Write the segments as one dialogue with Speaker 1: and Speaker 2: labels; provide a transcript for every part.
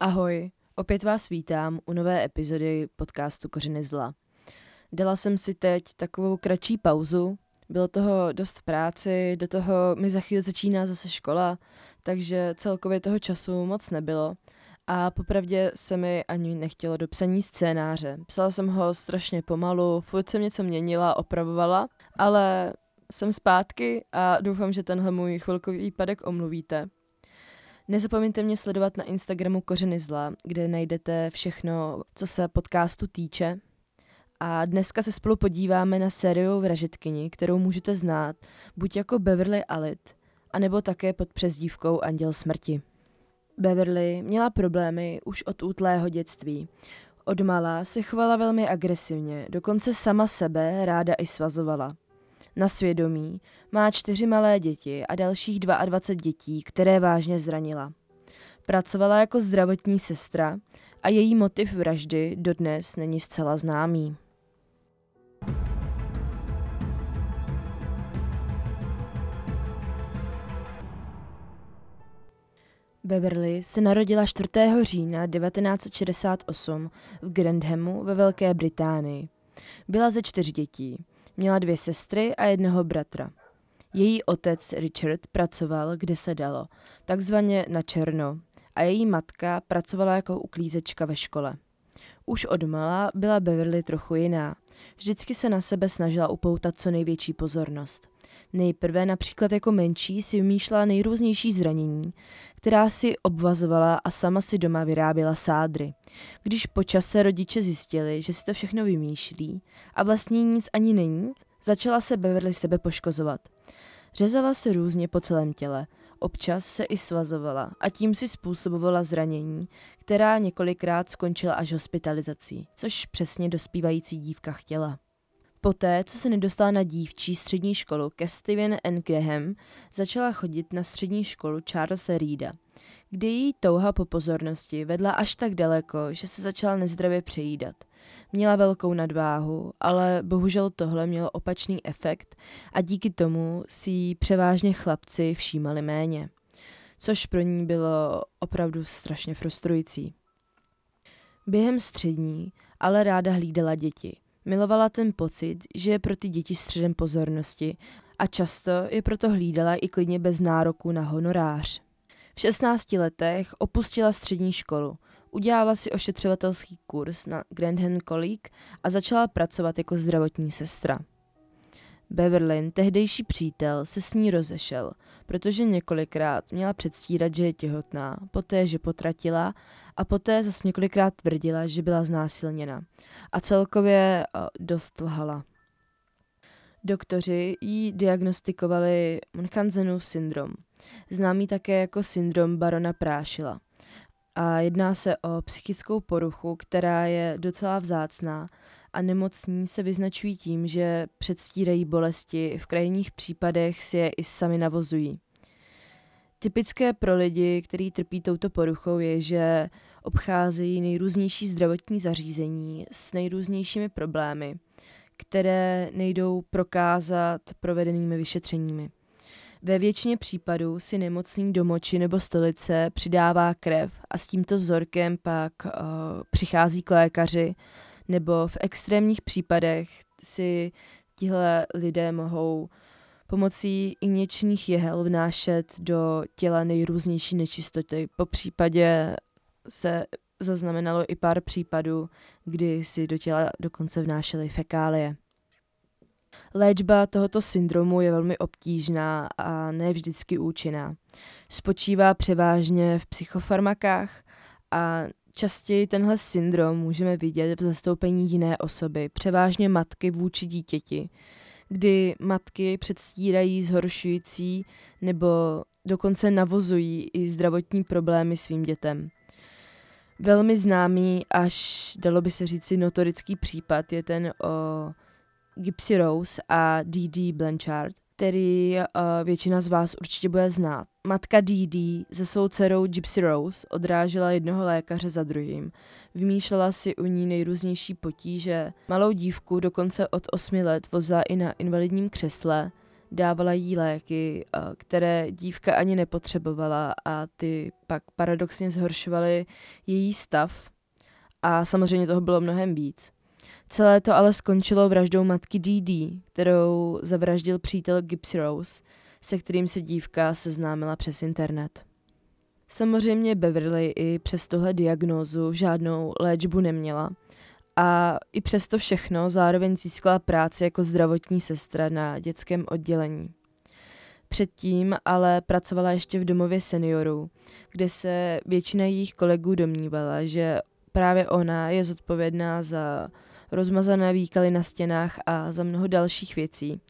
Speaker 1: Ahoj, opět vás vítám u nové epizody podcastu Kořeny zla. Dala jsem si teď takovou kratší pauzu, bylo toho dost práci, do toho mi za chvíli začíná zase škola, takže celkově toho času moc nebylo. A popravdě se mi ani nechtělo do psaní scénáře. Psala jsem ho strašně pomalu, furt jsem něco měnila, opravovala, ale jsem zpátky a doufám, že tenhle můj chvilkový výpadek omluvíte. Nezapomeňte mě sledovat na Instagramu Kořeny zla, kde najdete všechno, co se podcastu týče. A dneska se spolu podíváme na sériu Vražetkyni, kterou můžete znát buď jako Beverly Alit, anebo také pod přezdívkou Anděl smrti. Beverly měla problémy už od útlého dětství. Od mala se chovala velmi agresivně, dokonce sama sebe ráda i svazovala. Na svědomí má čtyři malé děti a dalších 22 dětí, které vážně zranila. Pracovala jako zdravotní sestra a její motiv vraždy dodnes není zcela známý. Beverly se narodila 4. října 1968 v Grandhamu ve Velké Británii. Byla ze čtyř dětí. Měla dvě sestry a jednoho bratra. Její otec Richard pracoval, kde se dalo, takzvaně na černo, a její matka pracovala jako uklízečka ve škole. Už od mala byla Beverly trochu jiná. Vždycky se na sebe snažila upoutat co největší pozornost. Nejprve například jako menší si vymýšlela nejrůznější zranění, která si obvazovala a sama si doma vyráběla sádry. Když po čase rodiče zjistili, že si to všechno vymýšlí a vlastně nic ani není, začala se Beverly sebe poškozovat. Řezala se různě po celém těle, občas se i svazovala a tím si způsobovala zranění, která několikrát skončila až hospitalizací, což přesně dospívající dívka chtěla. Poté, co se nedostala na dívčí střední školu ke Steven N. Graham, začala chodit na střední školu Charlesa Reeda, kde její touha po pozornosti vedla až tak daleko, že se začala nezdravě přejídat. Měla velkou nadváhu, ale bohužel tohle mělo opačný efekt a díky tomu si ji převážně chlapci všímali méně, což pro ní bylo opravdu strašně frustrující. Během střední ale ráda hlídala děti – Milovala ten pocit, že je pro ty děti středem pozornosti a často je proto hlídala i klidně bez nároku na honorář. V 16 letech opustila střední školu, udělala si ošetřovatelský kurz na Grandham College a začala pracovat jako zdravotní sestra. Beverlyn, tehdejší přítel, se s ní rozešel, protože několikrát měla předstírat, že je těhotná, poté, že potratila a poté zase několikrát tvrdila, že byla znásilněna a celkově dost lhala. Doktoři jí diagnostikovali Munchausenův syndrom, známý také jako syndrom barona Prášila. A jedná se o psychickou poruchu, která je docela vzácná a nemocní se vyznačují tím, že předstírají bolesti, v krajních případech si je i sami navozují. Typické pro lidi, kteří trpí touto poruchou, je, že obcházejí nejrůznější zdravotní zařízení s nejrůznějšími problémy, které nejdou prokázat provedenými vyšetřeními. Ve většině případů si nemocný do moči nebo stolice přidává krev a s tímto vzorkem pak uh, přichází k lékaři, nebo v extrémních případech si tihle lidé mohou pomocí inječních jehel vnášet do těla nejrůznější nečistoty. Po případě se zaznamenalo i pár případů, kdy si do těla dokonce vnášely fekálie. Léčba tohoto syndromu je velmi obtížná a ne vždycky účinná. Spočívá převážně v psychofarmakách a častěji tenhle syndrom můžeme vidět v zastoupení jiné osoby, převážně matky vůči dítěti, kdy matky předstírají zhoršující nebo dokonce navozují i zdravotní problémy svým dětem. Velmi známý, až dalo by se říci notorický případ je ten o Gypsy Rose a D.D. Blanchard, který uh, většina z vás určitě bude znát. Matka D.D. se svou dcerou Gypsy Rose odrážela jednoho lékaře za druhým. Vymýšlela si u ní nejrůznější potíže. Malou dívku dokonce od osmi let vozila i na invalidním křesle, dávala jí léky, které dívka ani nepotřebovala a ty pak paradoxně zhoršovaly její stav a samozřejmě toho bylo mnohem víc. Celé to ale skončilo vraždou matky DD, kterou zavraždil přítel Gypsy Rose, se kterým se dívka seznámila přes internet. Samozřejmě Beverly i přes tohle diagnózu žádnou léčbu neměla a i přesto všechno zároveň získala práci jako zdravotní sestra na dětském oddělení. Předtím ale pracovala ještě v domově seniorů, kde se většina jejich kolegů domnívala, že právě ona je zodpovědná za rozmazané výkaly na stěnách a za mnoho dalších věcí,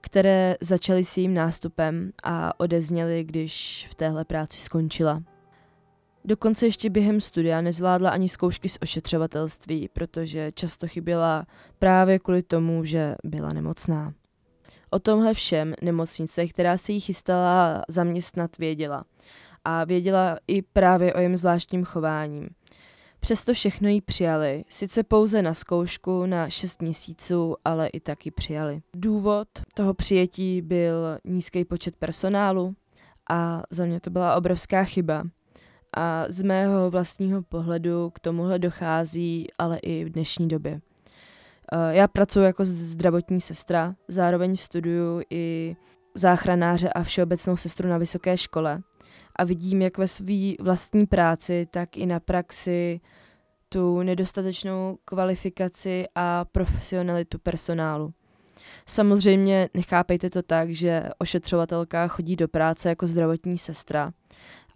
Speaker 1: které začaly s jejím nástupem a odezněly, když v téhle práci skončila. Dokonce ještě během studia nezvládla ani zkoušky z ošetřovatelství, protože často chyběla právě kvůli tomu, že byla nemocná. O tomhle všem nemocnice, která se jí chystala zaměstnat, věděla. A věděla i právě o jejím zvláštním chováním – Přesto všechno jí přijali, sice pouze na zkoušku na 6 měsíců, ale i taky přijali. Důvod toho přijetí byl nízký počet personálu a za mě to byla obrovská chyba. A z mého vlastního pohledu k tomuhle dochází, ale i v dnešní době. Eh, já pracuji jako zdravotní sestra, zároveň studuju i záchranáře a všeobecnou sestru na vysoké škole a vidím, jak ve své vlastní práci, tak i na praxi tu nedostatečnou kvalifikaci a profesionalitu personálu. Samozřejmě nechápejte to tak, že ošetřovatelka chodí do práce jako zdravotní sestra,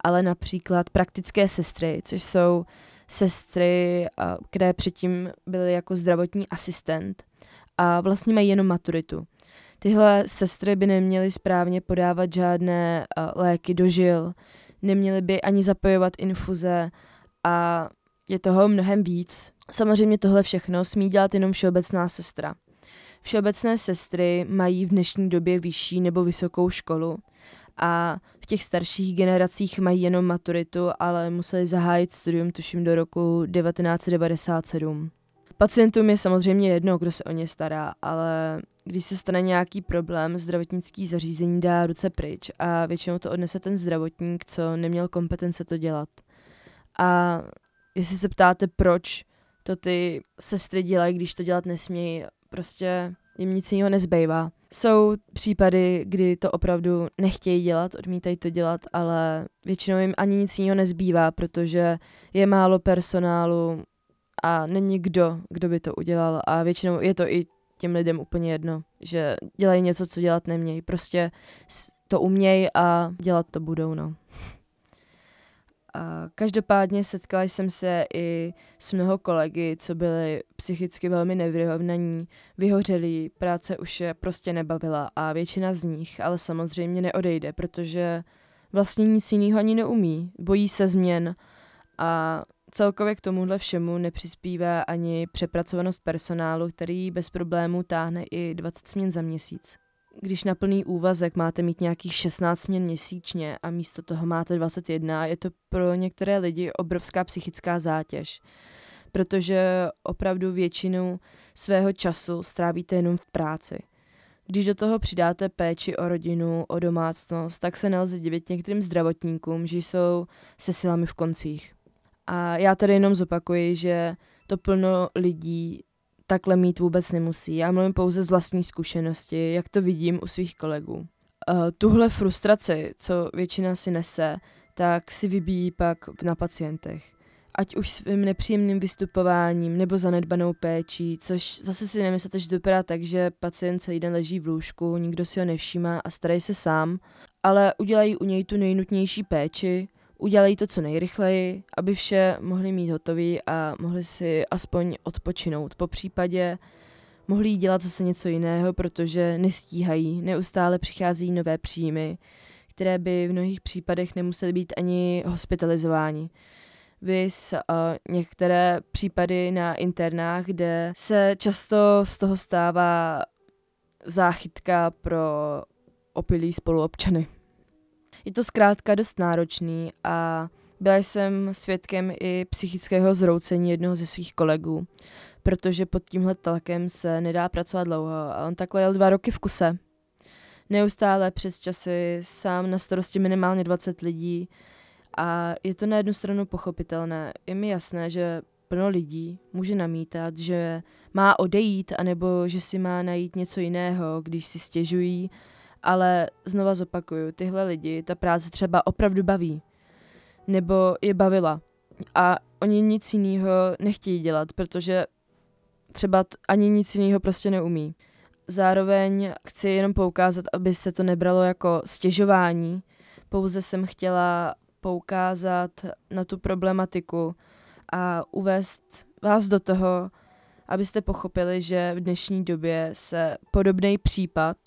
Speaker 1: ale například praktické sestry, což jsou sestry, které předtím byly jako zdravotní asistent a vlastně mají jenom maturitu. Tyhle sestry by neměly správně podávat žádné uh, léky do žil, neměly by ani zapojovat infuze a je toho mnohem víc. Samozřejmě tohle všechno smí dělat jenom všeobecná sestra. Všeobecné sestry mají v dnešní době vyšší nebo vysokou školu a v těch starších generacích mají jenom maturitu, ale museli zahájit studium tuším do roku 1997. Pacientům je samozřejmě jedno, kdo se o ně stará, ale když se stane nějaký problém, zdravotnický zařízení dá ruce pryč a většinou to odnese ten zdravotník, co neměl kompetence to dělat. A jestli se ptáte, proč to ty sestry dělají, když to dělat nesmějí, prostě jim nic jiného nezbývá. Jsou případy, kdy to opravdu nechtějí dělat, odmítají to dělat, ale většinou jim ani nic jiného nezbývá, protože je málo personálu a není kdo, kdo by to udělal a většinou je to i těm lidem úplně jedno, že dělají něco, co dělat nemějí. Prostě to umějí a dělat to budou, no. A každopádně setkala jsem se i s mnoho kolegy, co byli psychicky velmi nevyrovnaní, vyhořelí, práce už je prostě nebavila a většina z nich ale samozřejmě neodejde, protože vlastně nic jiného ani neumí, bojí se změn a celkově k tomuhle všemu nepřispívá ani přepracovanost personálu, který bez problémů táhne i 20 směn za měsíc. Když na plný úvazek máte mít nějakých 16 směn měsíčně a místo toho máte 21, je to pro některé lidi obrovská psychická zátěž, protože opravdu většinu svého času strávíte jenom v práci. Když do toho přidáte péči o rodinu, o domácnost, tak se nelze divit některým zdravotníkům, že jsou se silami v koncích. A já tady jenom zopakuji, že to plno lidí takhle mít vůbec nemusí. Já mluvím pouze z vlastní zkušenosti, jak to vidím u svých kolegů. Uh, tuhle frustraci, co většina si nese, tak si vybíjí pak na pacientech. Ať už svým nepříjemným vystupováním nebo zanedbanou péčí, což zase si nemyslete, že dopadá tak, že pacient celý den leží v lůžku, nikdo si ho nevšímá a starají se sám, ale udělají u něj tu nejnutnější péči, udělají to co nejrychleji, aby vše mohli mít hotový a mohli si aspoň odpočinout. Po případě mohli dělat zase něco jiného, protože nestíhají, neustále přichází nové příjmy, které by v mnohých případech nemusely být ani hospitalizováni. Vys uh, některé případy na internách, kde se často z toho stává záchytka pro opilí spoluobčany. Je to zkrátka dost náročný a byla jsem svědkem i psychického zroucení jednoho ze svých kolegů, protože pod tímhle tlakem se nedá pracovat dlouho a on takhle jel dva roky v kuse. Neustále přes časy sám na starosti minimálně 20 lidí a je to na jednu stranu pochopitelné. Je mi jasné, že plno lidí může namítat, že má odejít, anebo že si má najít něco jiného, když si stěžují, ale znova zopakuju, tyhle lidi, ta práce třeba opravdu baví, nebo je bavila. A oni nic jiného nechtějí dělat, protože třeba t- ani nic jiného prostě neumí. Zároveň chci jenom poukázat, aby se to nebralo jako stěžování, pouze jsem chtěla poukázat na tu problematiku a uvést vás do toho, abyste pochopili, že v dnešní době se podobný případ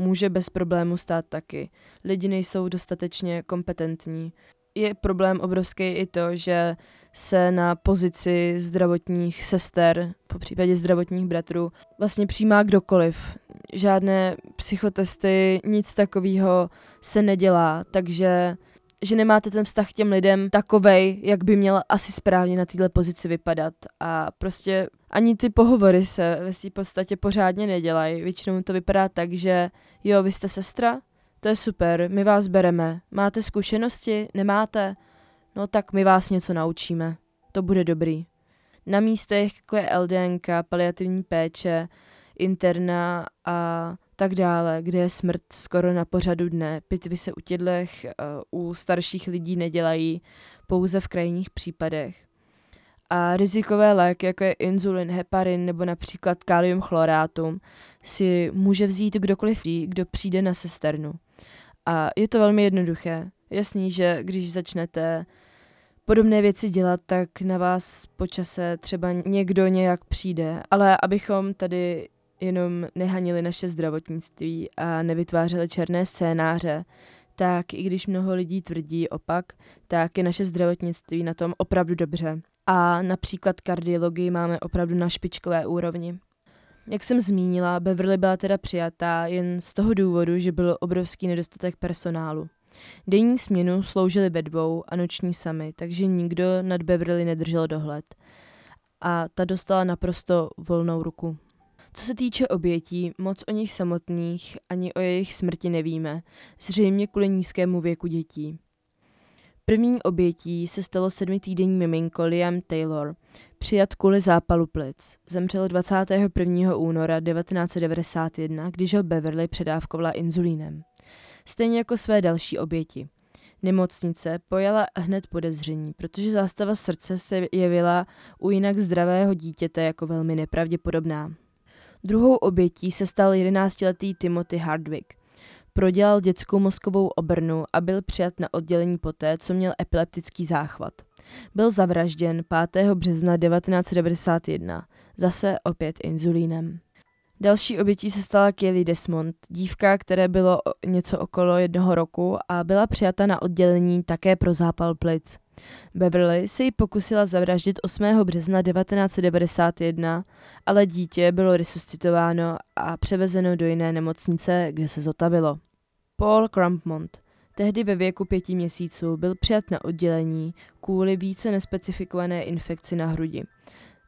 Speaker 1: může bez problému stát taky. Lidi nejsou dostatečně kompetentní. Je problém obrovský i to, že se na pozici zdravotních sester, po případě zdravotních bratrů, vlastně přijímá kdokoliv. Žádné psychotesty, nic takového se nedělá, takže že nemáte ten vztah k těm lidem takovej, jak by měl asi správně na této pozici vypadat. A prostě ani ty pohovory se ve své podstatě pořádně nedělají. Většinou to vypadá tak, že jo, vy jste sestra, to je super, my vás bereme. Máte zkušenosti? Nemáte? No tak my vás něco naučíme. To bude dobrý. Na místech, jako je LDNK, paliativní péče, interna a tak dále, kde je smrt skoro na pořadu dne. Pitvy se u tědlech uh, u starších lidí nedělají pouze v krajních případech. A rizikové léky, jako je inzulin, heparin nebo například kalium chlorátum, si může vzít kdokoliv, kdo přijde na sesternu. A je to velmi jednoduché. Jasný, že když začnete podobné věci dělat, tak na vás po čase třeba někdo nějak přijde. Ale abychom tady jenom nehanili naše zdravotnictví a nevytvářeli černé scénáře, tak i když mnoho lidí tvrdí opak, tak je naše zdravotnictví na tom opravdu dobře. A například kardiologii máme opravdu na špičkové úrovni. Jak jsem zmínila, Beverly byla teda přijatá jen z toho důvodu, že byl obrovský nedostatek personálu. Denní směnu sloužili ve dvou a noční sami, takže nikdo nad Beverly nedržel dohled. A ta dostala naprosto volnou ruku. Co se týče obětí, moc o nich samotných ani o jejich smrti nevíme, zřejmě kvůli nízkému věku dětí. První obětí se stalo sedmitýdenní miminko Liam Taylor, přijat kvůli zápalu plic. Zemřel 21. února 1991, když ho Beverly předávkovala inzulínem. Stejně jako své další oběti. Nemocnice pojala hned podezření, protože zástava srdce se jevila u jinak zdravého dítěte jako velmi nepravděpodobná. Druhou obětí se stal 11-letý Timothy Hardwick. Prodělal dětskou mozkovou obrnu a byl přijat na oddělení poté, co měl epileptický záchvat. Byl zavražděn 5. března 1991, zase opět inzulínem. Další obětí se stala Kelly Desmond, dívka, které bylo něco okolo jednoho roku a byla přijata na oddělení také pro zápal plic. Beverly se ji pokusila zavraždit 8. března 1991, ale dítě bylo resuscitováno a převezeno do jiné nemocnice, kde se zotavilo. Paul Crumpmont, tehdy ve věku pěti měsíců, byl přijat na oddělení kvůli více nespecifikované infekci na hrudi.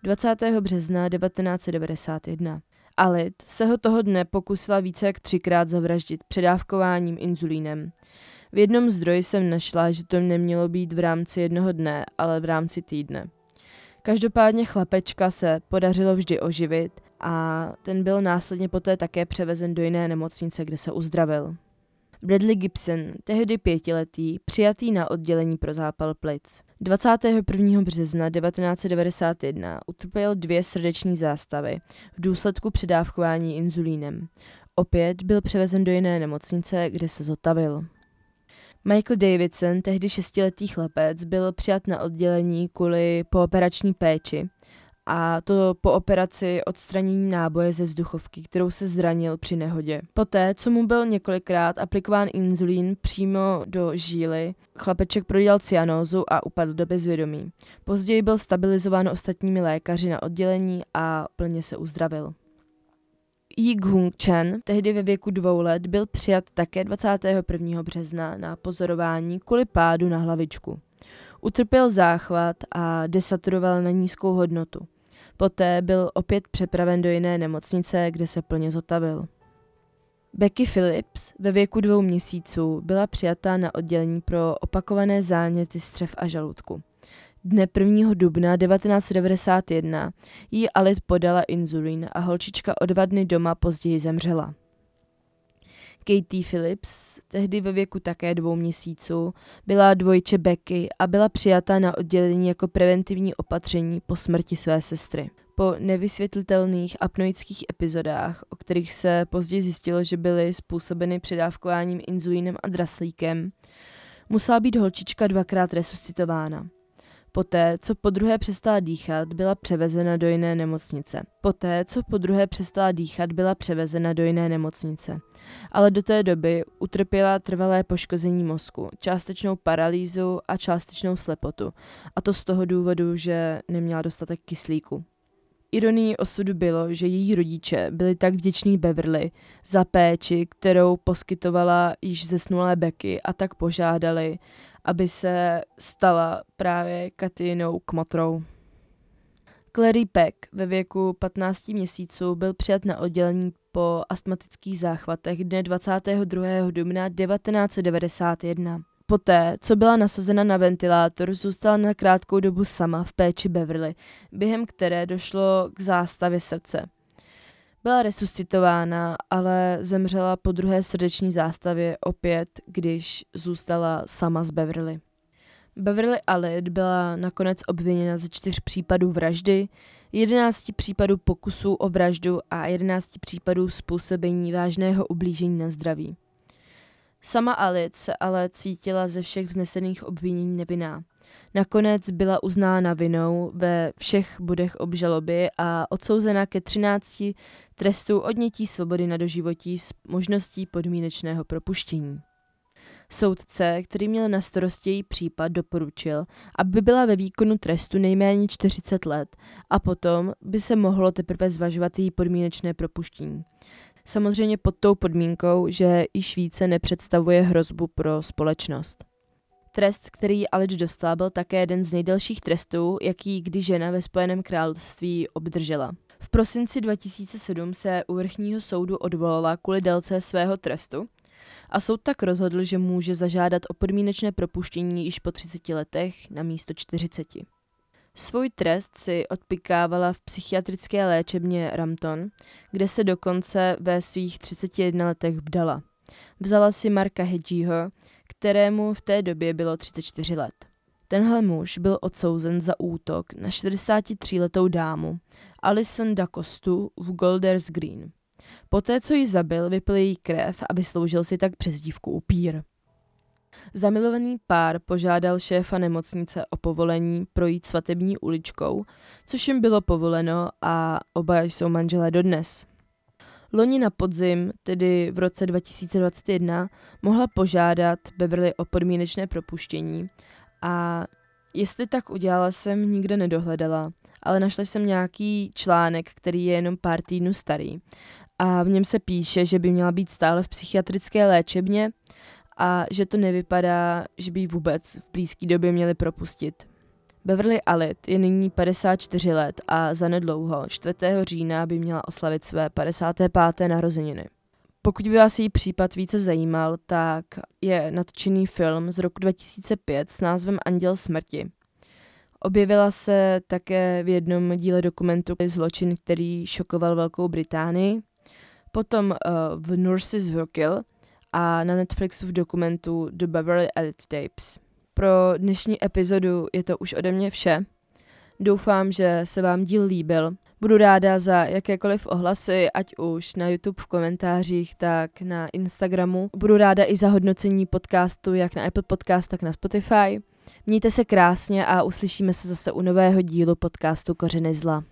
Speaker 1: 20. března 1991. Alit se ho toho dne pokusila více jak třikrát zavraždit předávkováním inzulínem. V jednom zdroji jsem našla, že to nemělo být v rámci jednoho dne, ale v rámci týdne. Každopádně chlapečka se podařilo vždy oživit a ten byl následně poté také převezen do jiné nemocnice, kde se uzdravil. Bradley Gibson, tehdy pětiletý, přijatý na oddělení pro zápal plic. 21. března 1991 utrpěl dvě srdeční zástavy v důsledku předávkování inzulínem. Opět byl převezen do jiné nemocnice, kde se zotavil. Michael Davidson, tehdy šestiletý chlapec, byl přijat na oddělení kvůli pooperační péči a to po operaci odstranění náboje ze vzduchovky, kterou se zranil při nehodě. Poté, co mu byl několikrát aplikován inzulín přímo do žíly, chlapeček prodělal cyanózu a upadl do bezvědomí. Později byl stabilizován ostatními lékaři na oddělení a plně se uzdravil. Yi Gung Chen, tehdy ve věku dvou let, byl přijat také 21. března na pozorování kvůli pádu na hlavičku. Utrpěl záchvat a desaturoval na nízkou hodnotu. Poté byl opět přepraven do jiné nemocnice, kde se plně zotavil. Becky Phillips ve věku dvou měsíců byla přijatá na oddělení pro opakované záněty střev a žaludku. Dne 1. dubna 1991 jí Alit podala inzulín a holčička o dva dny doma později zemřela. Katie Phillips, tehdy ve věku také dvou měsíců, byla dvojče Becky a byla přijata na oddělení jako preventivní opatření po smrti své sestry. Po nevysvětlitelných apnoických epizodách, o kterých se později zjistilo, že byly způsobeny předávkováním inzulínem a draslíkem, musela být holčička dvakrát resuscitována. Poté, co po druhé přestala dýchat, byla převezena do jiné nemocnice. Poté, co po druhé přestala dýchat, byla převezena do jiné nemocnice. Ale do té doby utrpěla trvalé poškození mozku, částečnou paralýzu a částečnou slepotu. A to z toho důvodu, že neměla dostatek kyslíku. Ironií osudu bylo, že její rodiče byli tak vděční Beverly za péči, kterou poskytovala již zesnulé Becky a tak požádali, aby se stala právě Katynou kmotrou. Clary Peck ve věku 15 měsíců byl přijat na oddělení po astmatických záchvatech dne 22. dubna 1991. Poté, co byla nasazena na ventilátor, zůstala na krátkou dobu sama v péči Beverly, během které došlo k zástavě srdce. Byla resuscitována, ale zemřela po druhé srdeční zástavě opět, když zůstala sama z Beverly. Beverly Alid byla nakonec obviněna ze čtyř případů vraždy, 11 případů pokusů o vraždu a 11 případů způsobení vážného ublížení na zdraví. Sama Alit se ale cítila ze všech vznesených obvinění nevinná. Nakonec byla uznána vinou ve všech bodech obžaloby a odsouzena ke 13 trestů odnětí svobody na doživotí s možností podmínečného propuštění. Soudce, který měl na starosti její případ, doporučil, aby byla ve výkonu trestu nejméně 40 let a potom by se mohlo teprve zvažovat její podmínečné propuštění. Samozřejmě pod tou podmínkou, že již více nepředstavuje hrozbu pro společnost. Trest, který Alič dostala, byl také jeden z nejdelších trestů, jaký kdy žena ve Spojeném království obdržela. V prosinci 2007 se u vrchního soudu odvolala kvůli délce svého trestu a soud tak rozhodl, že může zažádat o podmínečné propuštění již po 30 letech na místo 40. Svůj trest si odpikávala v psychiatrické léčebně Rampton, kde se dokonce ve svých 31 letech vdala. Vzala si Marka Hedgieho, kterému v té době bylo 34 let. Tenhle muž byl odsouzen za útok na 63-letou dámu Alison Dacostu v Golders Green. Poté, co ji zabil, vypil její krev a vysloužil si tak přezdívku upír. Zamilovaný pár požádal šéfa nemocnice o povolení projít svatební uličkou, což jim bylo povoleno a oba jsou manželé dodnes. Loni na podzim, tedy v roce 2021, mohla požádat Beverly o podmínečné propuštění a jestli tak udělala jsem, nikde nedohledala, ale našla jsem nějaký článek, který je jenom pár týdnů starý a v něm se píše, že by měla být stále v psychiatrické léčebně a že to nevypadá, že by vůbec v blízké době měli propustit. Beverly Alit je nyní 54 let a zanedlouho 4. října by měla oslavit své 55. narozeniny. Pokud by vás její případ více zajímal, tak je natočený film z roku 2005 s názvem Anděl smrti. Objevila se také v jednom díle dokumentu Zločin, který šokoval Velkou Británii. Potom uh, v Nurses Who Kill a na Netflixu v dokumentu The Beverly Elite Tapes. Pro dnešní epizodu je to už ode mě vše. Doufám, že se vám díl líbil. Budu ráda za jakékoliv ohlasy, ať už na YouTube v komentářích, tak na Instagramu. Budu ráda i za hodnocení podcastu, jak na Apple Podcast, tak na Spotify. Mějte se krásně a uslyšíme se zase u nového dílu podcastu Kořeny zla.